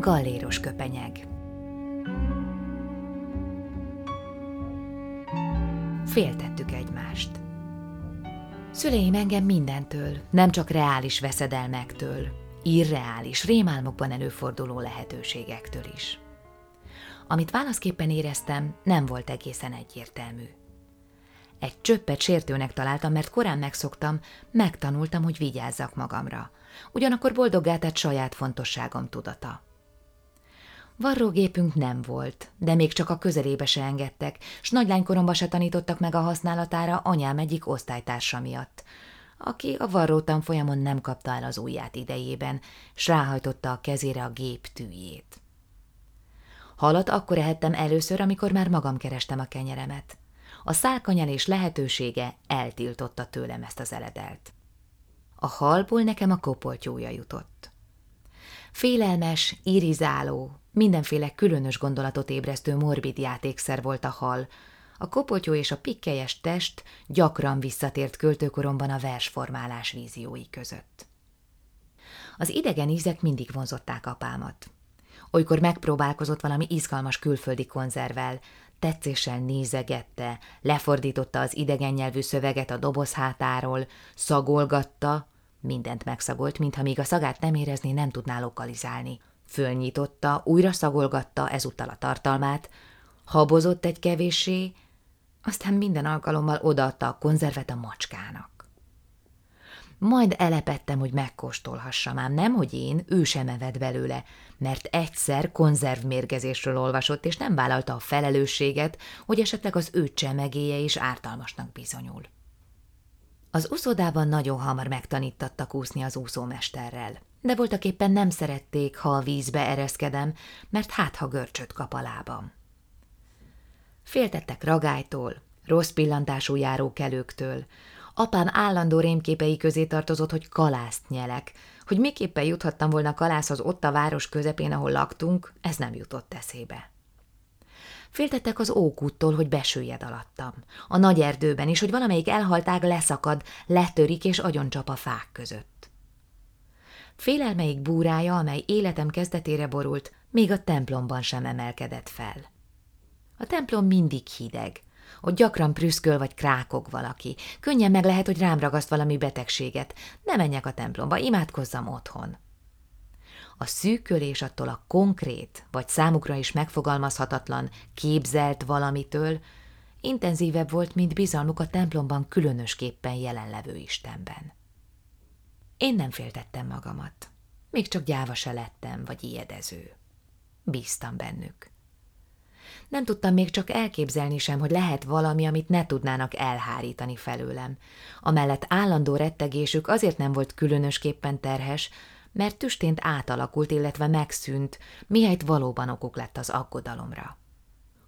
Galléros köpenyeg Féltettük egymást. Szüleim engem mindentől, nem csak reális veszedelmektől, irreális, rémálmokban előforduló lehetőségektől is. Amit válaszképpen éreztem, nem volt egészen egyértelmű. Egy csöppet sértőnek találtam, mert korán megszoktam, megtanultam, hogy vigyázzak magamra. Ugyanakkor boldoggá tett saját fontosságom tudata. Varrógépünk nem volt, de még csak a közelébe se engedtek, s nagylánykoromba se tanítottak meg a használatára anyám egyik osztálytársa miatt, aki a varrótan folyamon nem kapta el az ujját idejében, s ráhajtotta a kezére a gép tűjét. Halat akkor ehettem először, amikor már magam kerestem a kenyeremet. A szálkanyelés lehetősége eltiltotta tőlem ezt az eledelt. A halból nekem a kopoltyója jutott. Félelmes, irizáló, mindenféle különös gondolatot ébresztő morbid játékszer volt a hal, a kopoltyó és a pikkelyes test gyakran visszatért költőkoromban a versformálás víziói között. Az idegen ízek mindig vonzották apámat. Olykor megpróbálkozott valami izgalmas külföldi konzervvel, tetszéssel nézegette, lefordította az idegen nyelvű szöveget a doboz hátáról, szagolgatta, mindent megszagolt, mintha még a szagát nem érezni, nem tudná lokalizálni. Fölnyitotta, újra szagolgatta ezúttal a tartalmát, habozott egy kevéssé, aztán minden alkalommal odaadta a konzervet a macskának. Majd elepettem, hogy megkóstolhassam, ám nem, hogy én, ő sem evett belőle, mert egyszer konzervmérgezésről olvasott, és nem vállalta a felelősséget, hogy esetleg az ő csemegéje is ártalmasnak bizonyul. Az úszódában nagyon hamar megtanítattak úszni az úszómesterrel, de voltak éppen nem szerették, ha a vízbe ereszkedem, mert hát ha görcsöt kap a lábam. Féltettek ragálytól, rossz pillantású járókelőktől, Apám állandó rémképei közé tartozott, hogy kalászt nyelek. Hogy miképpen juthattam volna kalászhoz ott a város közepén, ahol laktunk, ez nem jutott eszébe. Féltettek az ókúttól, hogy besüljed alattam. A nagy erdőben is, hogy valamelyik elhaltág leszakad, letörik és agyoncsap a fák között. Félelmeik búrája, amely életem kezdetére borult, még a templomban sem emelkedett fel. A templom mindig hideg, ott gyakran prüszköl vagy krákog valaki. Könnyen meg lehet, hogy rám ragaszt valami betegséget. Ne menjek a templomba, imádkozzam otthon. A szűkölés attól a konkrét, vagy számukra is megfogalmazhatatlan, képzelt valamitől intenzívebb volt, mint bizalmuk a templomban különösképpen jelenlevő Istenben. Én nem féltettem magamat. Még csak gyáva se lettem, vagy ijedező. Bíztam bennük. Nem tudtam még csak elképzelni sem, hogy lehet valami, amit ne tudnának elhárítani felőlem. Amellett állandó rettegésük azért nem volt különösképpen terhes, mert tüstént átalakult, illetve megszűnt, mihelyt valóban okuk lett az aggodalomra.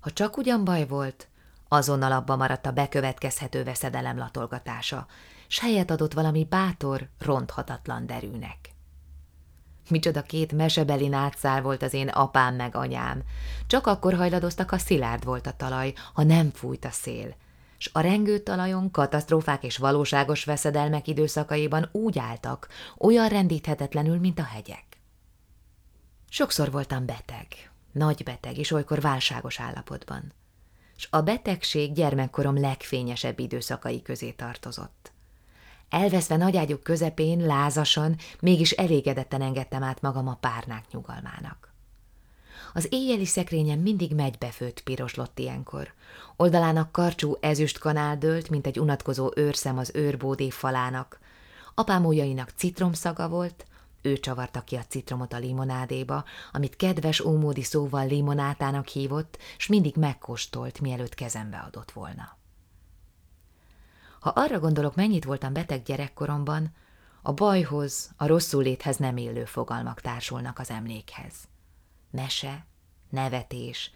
Ha csak ugyan baj volt, azonnal abba maradt a bekövetkezhető veszedelem latolgatása, s helyet adott valami bátor, ronthatatlan derűnek. Micsoda két mesebeli nátszár volt az én apám meg anyám. Csak akkor hajladoztak, ha szilárd volt a talaj, ha nem fújt a szél. S a rengő talajon katasztrófák és valóságos veszedelmek időszakaiban úgy álltak, olyan rendíthetetlenül, mint a hegyek. Sokszor voltam beteg, nagy beteg, és olykor válságos állapotban. S a betegség gyermekkorom legfényesebb időszakai közé tartozott. Elveszve nagyágyuk közepén, lázasan, mégis elégedetten engedtem át magam a párnák nyugalmának. Az éjjeli szekrényem mindig megybefőtt piroslott ilyenkor. Oldalának karcsú ezüst kanál dőlt, mint egy unatkozó őrszem az őrbódé falának. Apám ujjainak citromszaga volt, ő csavarta ki a citromot a limonádéba, amit kedves ómódi szóval limonátának hívott, s mindig megkóstolt, mielőtt kezembe adott volna. Ha arra gondolok, mennyit voltam beteg gyerekkoromban, a bajhoz, a rosszul léthez nem élő fogalmak társulnak az emlékhez. Mese, nevetés,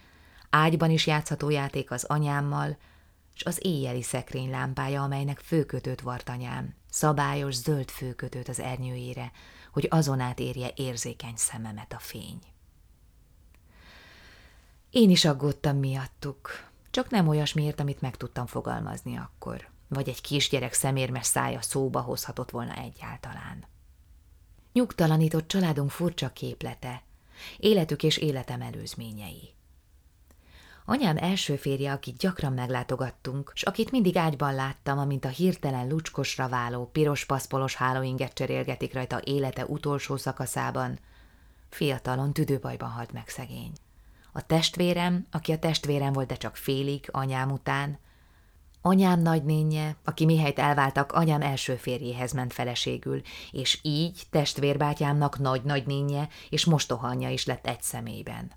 ágyban is játszható játék az anyámmal, s az éjjeli szekrény lámpája, amelynek főkötőt vart anyám, szabályos zöld főkötőt az ernyőjére, hogy azon át érje érzékeny szememet a fény. Én is aggódtam miattuk, csak nem olyasmiért, amit meg tudtam fogalmazni akkor vagy egy kisgyerek szemérmes szája szóba hozhatott volna egyáltalán. Nyugtalanított családunk furcsa képlete. Életük és életem előzményei. Anyám első férje, akit gyakran meglátogattunk, s akit mindig ágyban láttam, amint a hirtelen lucskosra váló, piros paszpolos hálóinget cserélgetik rajta élete utolsó szakaszában, fiatalon tüdőbajban halt meg szegény. A testvérem, aki a testvérem volt, de csak félig, anyám után, Anyám nagynénye, aki mihelyt elváltak, anyám első férjéhez ment feleségül, és így testvérbátyámnak nagy-nagynénye és mostohanya is lett egy személyben.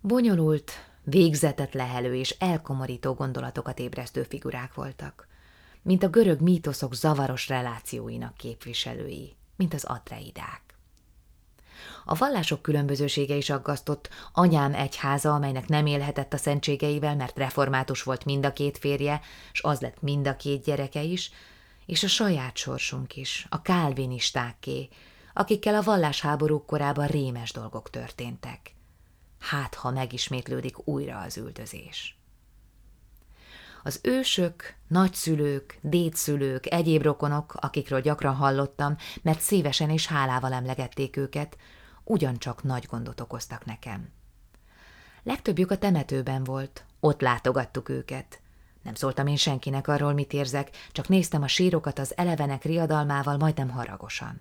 Bonyolult, végzetet lehelő és elkomorító gondolatokat ébresztő figurák voltak, mint a görög mítoszok zavaros relációinak képviselői, mint az atreidák. A vallások különbözősége is aggasztott, anyám egyháza, amelynek nem élhetett a szentségeivel, mert református volt mind a két férje, s az lett mind a két gyereke is, és a saját sorsunk is, a kálvinistáké, akikkel a vallásháborúk korában rémes dolgok történtek. Hát, ha megismétlődik újra az üldözés. Az ősök, nagyszülők, dédszülők, egyéb rokonok, akikről gyakran hallottam, mert szívesen és hálával emlegették őket, ugyancsak nagy gondot okoztak nekem. Legtöbbjük a temetőben volt, ott látogattuk őket. Nem szóltam én senkinek arról, mit érzek, csak néztem a sírokat az elevenek riadalmával, majdnem haragosan.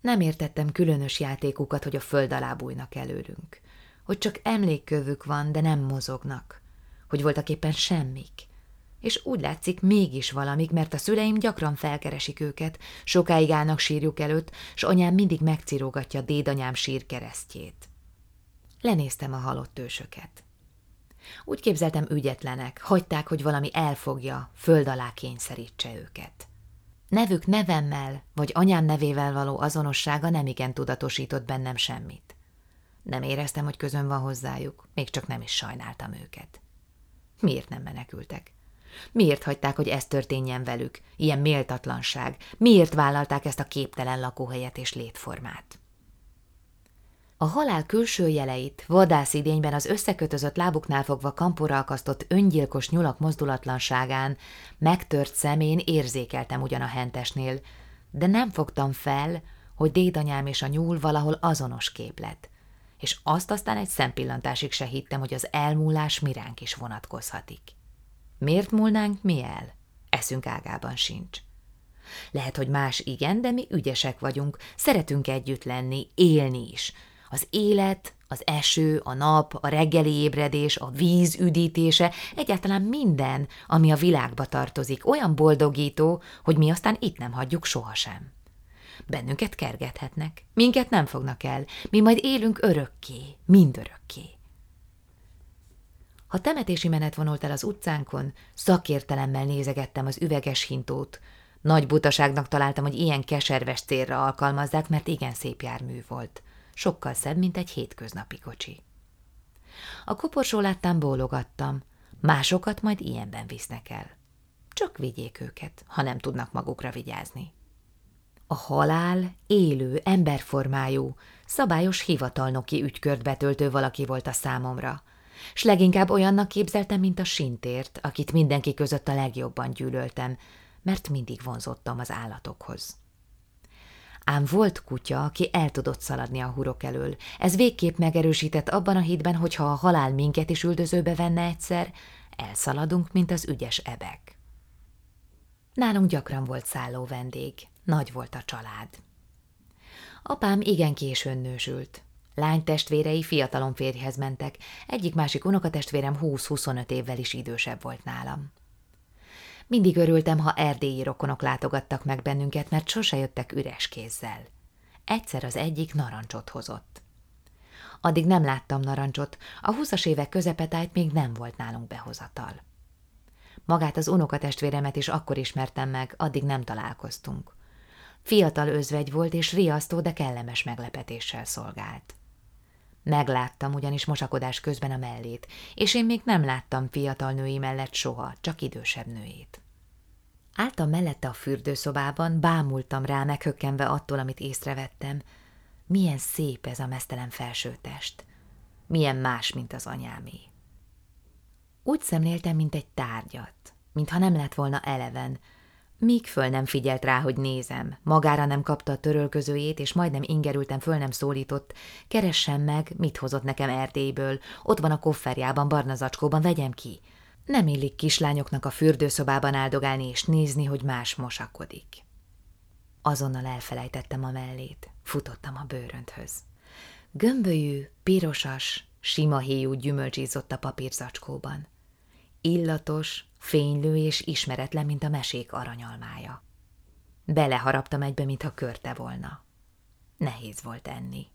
Nem értettem különös játékukat, hogy a föld alá bújnak előlünk, hogy csak emlékkövük van, de nem mozognak, hogy voltak éppen semmik, és úgy látszik mégis valamik, mert a szüleim gyakran felkeresik őket, sokáig állnak sírjuk előtt, s anyám mindig megcirógatja dédanyám sírkeresztjét. Lenéztem a halott ősöket. Úgy képzeltem ügyetlenek, hagyták, hogy valami elfogja, föld alá kényszerítse őket. Nevük nevemmel, vagy anyám nevével való azonossága nem igen tudatosított bennem semmit. Nem éreztem, hogy közön van hozzájuk, még csak nem is sajnáltam őket. Miért nem menekültek? Miért hagyták, hogy ez történjen velük? Ilyen méltatlanság. Miért vállalták ezt a képtelen lakóhelyet és létformát? A halál külső jeleit, vadászidényben az összekötözött lábuknál fogva kampora akasztott öngyilkos nyulak mozdulatlanságán, megtört szemén érzékeltem ugyan a hentesnél, de nem fogtam fel, hogy dédanyám és a nyúl valahol azonos képlet, és azt aztán egy szempillantásig se hittem, hogy az elmúlás miránk is vonatkozhatik. Miért múlnánk mi el? Eszünk ágában sincs. Lehet, hogy más igen, de mi ügyesek vagyunk, szeretünk együtt lenni, élni is. Az élet, az eső, a nap, a reggeli ébredés, a víz üdítése, egyáltalán minden, ami a világba tartozik, olyan boldogító, hogy mi aztán itt nem hagyjuk sohasem. Bennünket kergethetnek, minket nem fognak el, mi majd élünk örökké, mindörökké. Ha temetési menet vonult el az utcánkon, szakértelemmel nézegettem az üveges hintót. Nagy butaságnak találtam, hogy ilyen keserves célra alkalmazzák, mert igen szép jármű volt. Sokkal szebb, mint egy hétköznapi kocsi. A koporsó láttán bólogattam, másokat majd ilyenben visznek el. Csak vigyék őket, ha nem tudnak magukra vigyázni. A halál élő, emberformájú, szabályos hivatalnoki ügykört betöltő valaki volt a számomra – s leginkább olyannak képzeltem, mint a sintért, akit mindenki között a legjobban gyűlöltem, mert mindig vonzottam az állatokhoz. Ám volt kutya, aki el tudott szaladni a hurok elől. Ez végképp megerősített abban a hitben, hogy ha a halál minket is üldözőbe venne egyszer, elszaladunk, mint az ügyes ebek. Nálunk gyakran volt szálló vendég, nagy volt a család. Apám igen későn nősült. Lány testvérei fiatalon férjhez mentek, egyik-másik unokatestvérem 20-25 évvel is idősebb volt nálam. Mindig örültem, ha erdélyi rokonok látogattak meg bennünket, mert sose jöttek üres kézzel. Egyszer az egyik narancsot hozott. Addig nem láttam narancsot, a húszas évek közepetájt még nem volt nálunk behozatal. Magát az unokatestvéremet is akkor ismertem meg, addig nem találkoztunk. Fiatal özvegy volt, és riasztó, de kellemes meglepetéssel szolgált. Megláttam ugyanis mosakodás közben a mellét, és én még nem láttam fiatal női mellett soha, csak idősebb nőjét. Álltam mellette a fürdőszobában, bámultam rá meghökkenve attól, amit észrevettem. Milyen szép ez a mesztelen felsőtest. Milyen más, mint az anyámé. Úgy szemléltem, mint egy tárgyat, mintha nem lett volna eleven, Míg föl nem figyelt rá, hogy nézem, magára nem kapta a törölközőjét, és majdnem ingerültem föl nem szólított, keressen meg, mit hozott nekem Erdélyből, ott van a kofferjában, barna zacskóban, vegyem ki. Nem illik kislányoknak a fürdőszobában áldogálni és nézni, hogy más mosakodik. Azonnal elfelejtettem a mellét, futottam a bőrönthöz. Gömbölyű, pirosas, sima héjú gyümölcs a papírzacskóban. Illatos, fénylő és ismeretlen, mint a mesék aranyalmája. Beleharaptam egybe, mintha körte volna. Nehéz volt enni.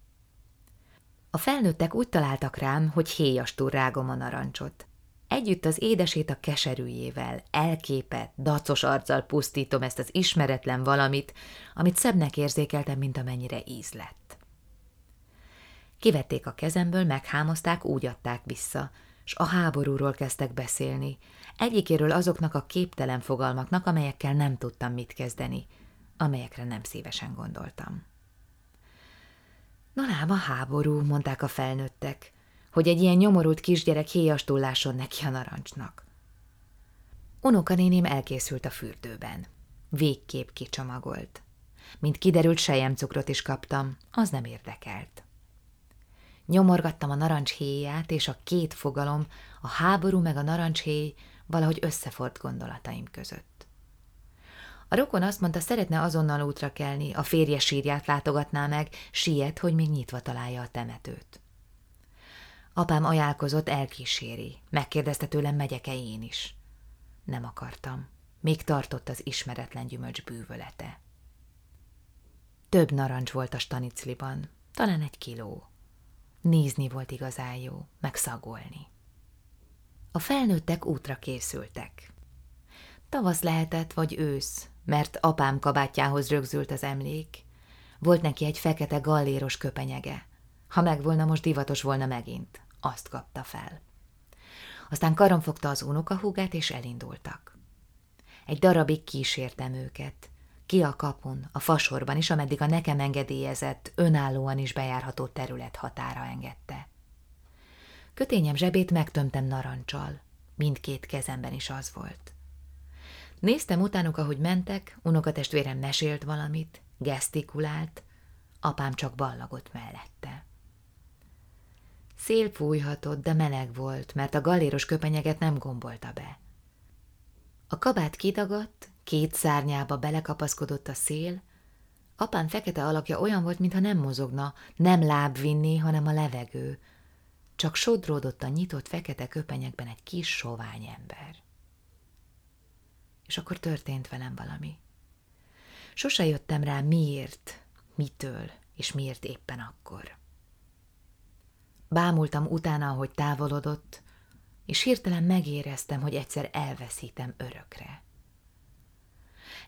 A felnőttek úgy találtak rám, hogy héjastul rágom a narancsot. Együtt az édesét a keserűjével, elképett, dacos arccal pusztítom ezt az ismeretlen valamit, amit szebbnek érzékeltem, mint amennyire íz lett. Kivették a kezemből, meghámozták, úgy adták vissza, s a háborúról kezdtek beszélni, egyikéről azoknak a képtelen fogalmaknak, amelyekkel nem tudtam mit kezdeni, amelyekre nem szívesen gondoltam. Na lám a háború, mondták a felnőttek, hogy egy ilyen nyomorult kisgyerek héjastul lásson neki a narancsnak. Unokanéném elkészült a fürdőben. Végképp kicsomagolt. Mint kiderült, sejemcukrot is kaptam, az nem érdekelt. Nyomorgattam a narancshéját, és a két fogalom, a háború meg a narancshéj valahogy összefort gondolataim között. A rokon azt mondta, szeretne azonnal útra kelni, a férje sírját látogatná meg, siet, hogy még nyitva találja a temetőt. Apám ajánlkozott, elkíséri. Megkérdezte tőlem, megyek-e én is. Nem akartam. Még tartott az ismeretlen gyümölcs bűvölete. Több narancs volt a stanicliban, talán egy kiló. Nézni volt igazán jó, meg szagolni. A felnőttek útra készültek. Tavasz lehetett, vagy ősz, mert apám kabátjához rögzült az emlék. Volt neki egy fekete galléros köpenyege. Ha megvolna, most divatos volna megint. Azt kapta fel. Aztán karon fogta az unokahúgát, és elindultak. Egy darabig kísértem őket. Ki a kapun, a fasorban is, ameddig a nekem engedélyezett, önállóan is bejárható terület határa engedte. Kötényem zsebét megtömtem narancsal. Mindkét kezemben is az volt. Néztem utánuk, ahogy mentek, unokatestvérem mesélt valamit, gesztikulált, apám csak ballagott mellette. Szél fújhatott, de meleg volt, mert a galéros köpenyeget nem gombolta be. A kabát kidagadt, két szárnyába belekapaszkodott a szél, apám fekete alakja olyan volt, mintha nem mozogna, nem láb vinni, hanem a levegő, csak sodródott a nyitott fekete köpenyekben egy kis sovány ember. És akkor történt velem valami. Sose jöttem rá miért, mitől, és miért éppen akkor. Bámultam utána, ahogy távolodott, és hirtelen megéreztem, hogy egyszer elveszítem örökre.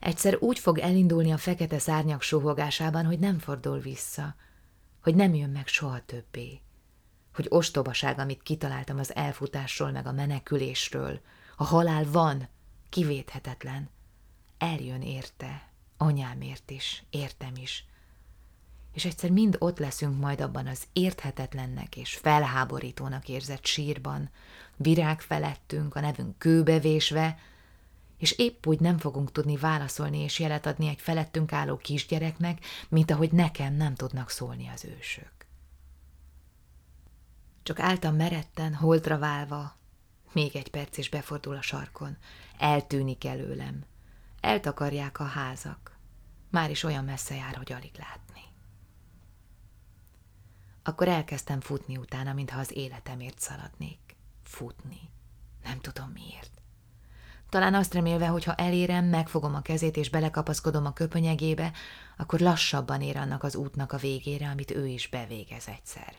Egyszer úgy fog elindulni a fekete szárnyak suhogásában, hogy nem fordul vissza, hogy nem jön meg soha többé, hogy ostobaság, amit kitaláltam az elfutásról meg a menekülésről, a halál van, kivéthetetlen, eljön érte, anyámért is, értem is, és egyszer mind ott leszünk majd abban az érthetetlennek és felháborítónak érzett sírban, virág felettünk, a nevünk kőbevésve, és épp úgy nem fogunk tudni válaszolni és jelet adni egy felettünk álló kisgyereknek, mint ahogy nekem nem tudnak szólni az ősök. Csak álltam meretten, holdra válva, még egy perc is befordul a sarkon, eltűnik előlem, eltakarják a házak, már is olyan messze jár, hogy alig látni. Akkor elkezdtem futni utána, mintha az életemért szaladnék. Futni. Nem tudom miért. Talán azt remélve, hogy ha elérem, megfogom a kezét és belekapaszkodom a köpönyegébe, akkor lassabban ér annak az útnak a végére, amit ő is bevégez egyszer.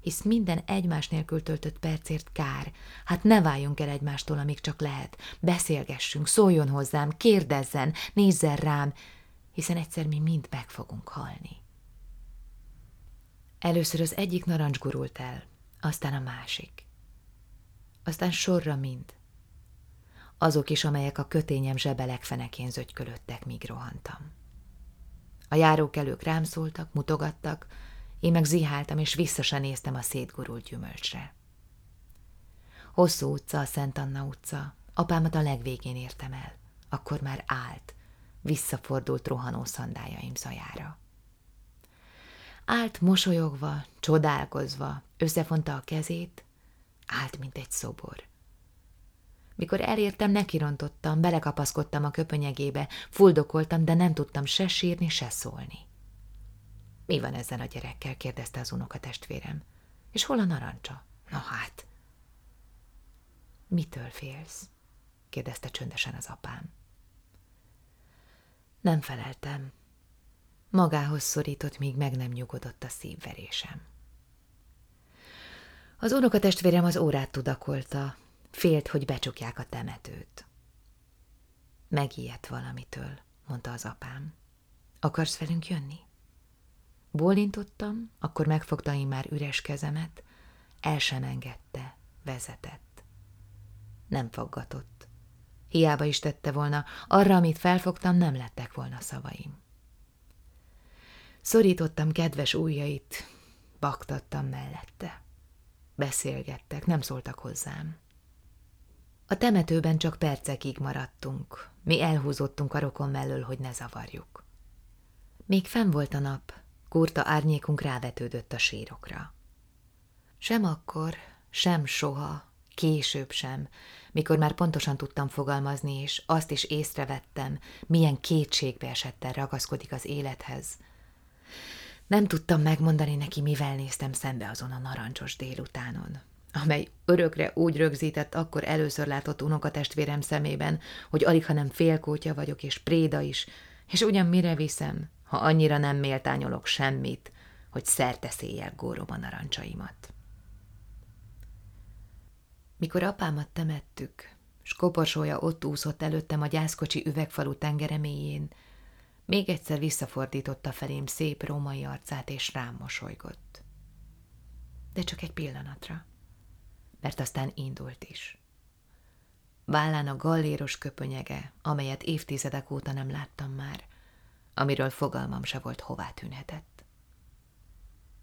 Hisz minden egymás nélkül töltött percért kár. Hát ne váljunk el egymástól, amíg csak lehet. Beszélgessünk, szóljon hozzám, kérdezzen, nézzen rám, hiszen egyszer mi mind meg fogunk halni. Először az egyik narancs gurult el, aztán a másik. Aztán sorra mind. Azok is, amelyek a kötényem zsebelek fenekén zögykölöttek, míg rohantam. A járókelők rám szóltak, mutogattak, én meg ziháltam, és vissza se néztem a szétgurult gyümölcsre. Hosszú utca, a Szent Anna utca, apámat a legvégén értem el. akkor már állt, visszafordult rohanó szandájaim zajára. Állt mosolyogva, csodálkozva, összefonta a kezét, állt, mint egy szobor. Mikor elértem, nekirontottam, belekapaszkodtam a köpönyegébe, fuldokoltam, de nem tudtam se sírni, se szólni. Mi van ezzel a gyerekkel? kérdezte az unokatestvérem. És hol a narancsa? Na hát. Mitől félsz? kérdezte csöndesen az apám. Nem feleltem. Magához szorított, míg meg nem nyugodott a szívverésem. Az unokatestvérem az órát tudakolta, félt, hogy becsukják a temetőt. Megijedt valamitől, mondta az apám. Akarsz velünk jönni? Bólintottam, akkor megfogta én már üres kezemet, el sem engedte, vezetett. Nem faggatott. Hiába is tette volna, arra, amit felfogtam, nem lettek volna szavaim. Szorítottam kedves ujjait, baktattam mellette. Beszélgettek, nem szóltak hozzám. A temetőben csak percekig maradtunk. Mi elhúzottunk a rokon mellől, hogy ne zavarjuk. Még fenn volt a nap, kurta árnyékunk rávetődött a sírokra. Sem akkor, sem soha, később sem, mikor már pontosan tudtam fogalmazni, és azt is észrevettem, milyen kétségbe esetten ragaszkodik az élethez. Nem tudtam megmondani neki, mivel néztem szembe azon a narancsos délutánon, amely örökre úgy rögzített akkor először látott unokatestvérem szemében, hogy alig, nem félkótya vagyok, és préda is, és ugyan mire viszem, ha annyira nem méltányolok semmit, hogy széjjel górom a narancsaimat. Mikor apámat temettük, s koporsója ott úszott előttem a gyászkocsi üvegfalu tengere mélyén, még egyszer visszafordította felém szép római arcát, és rám mosolygott. De csak egy pillanatra, mert aztán indult is. Vállán a galléros köpönyege, amelyet évtizedek óta nem láttam már, amiről fogalmam se volt, hová tűnhetett.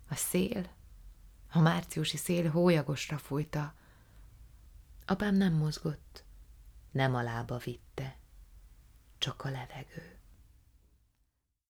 A szél, a márciusi szél hólyagosra fújta, Apám nem mozgott, nem a lába vitte, csak a levegő.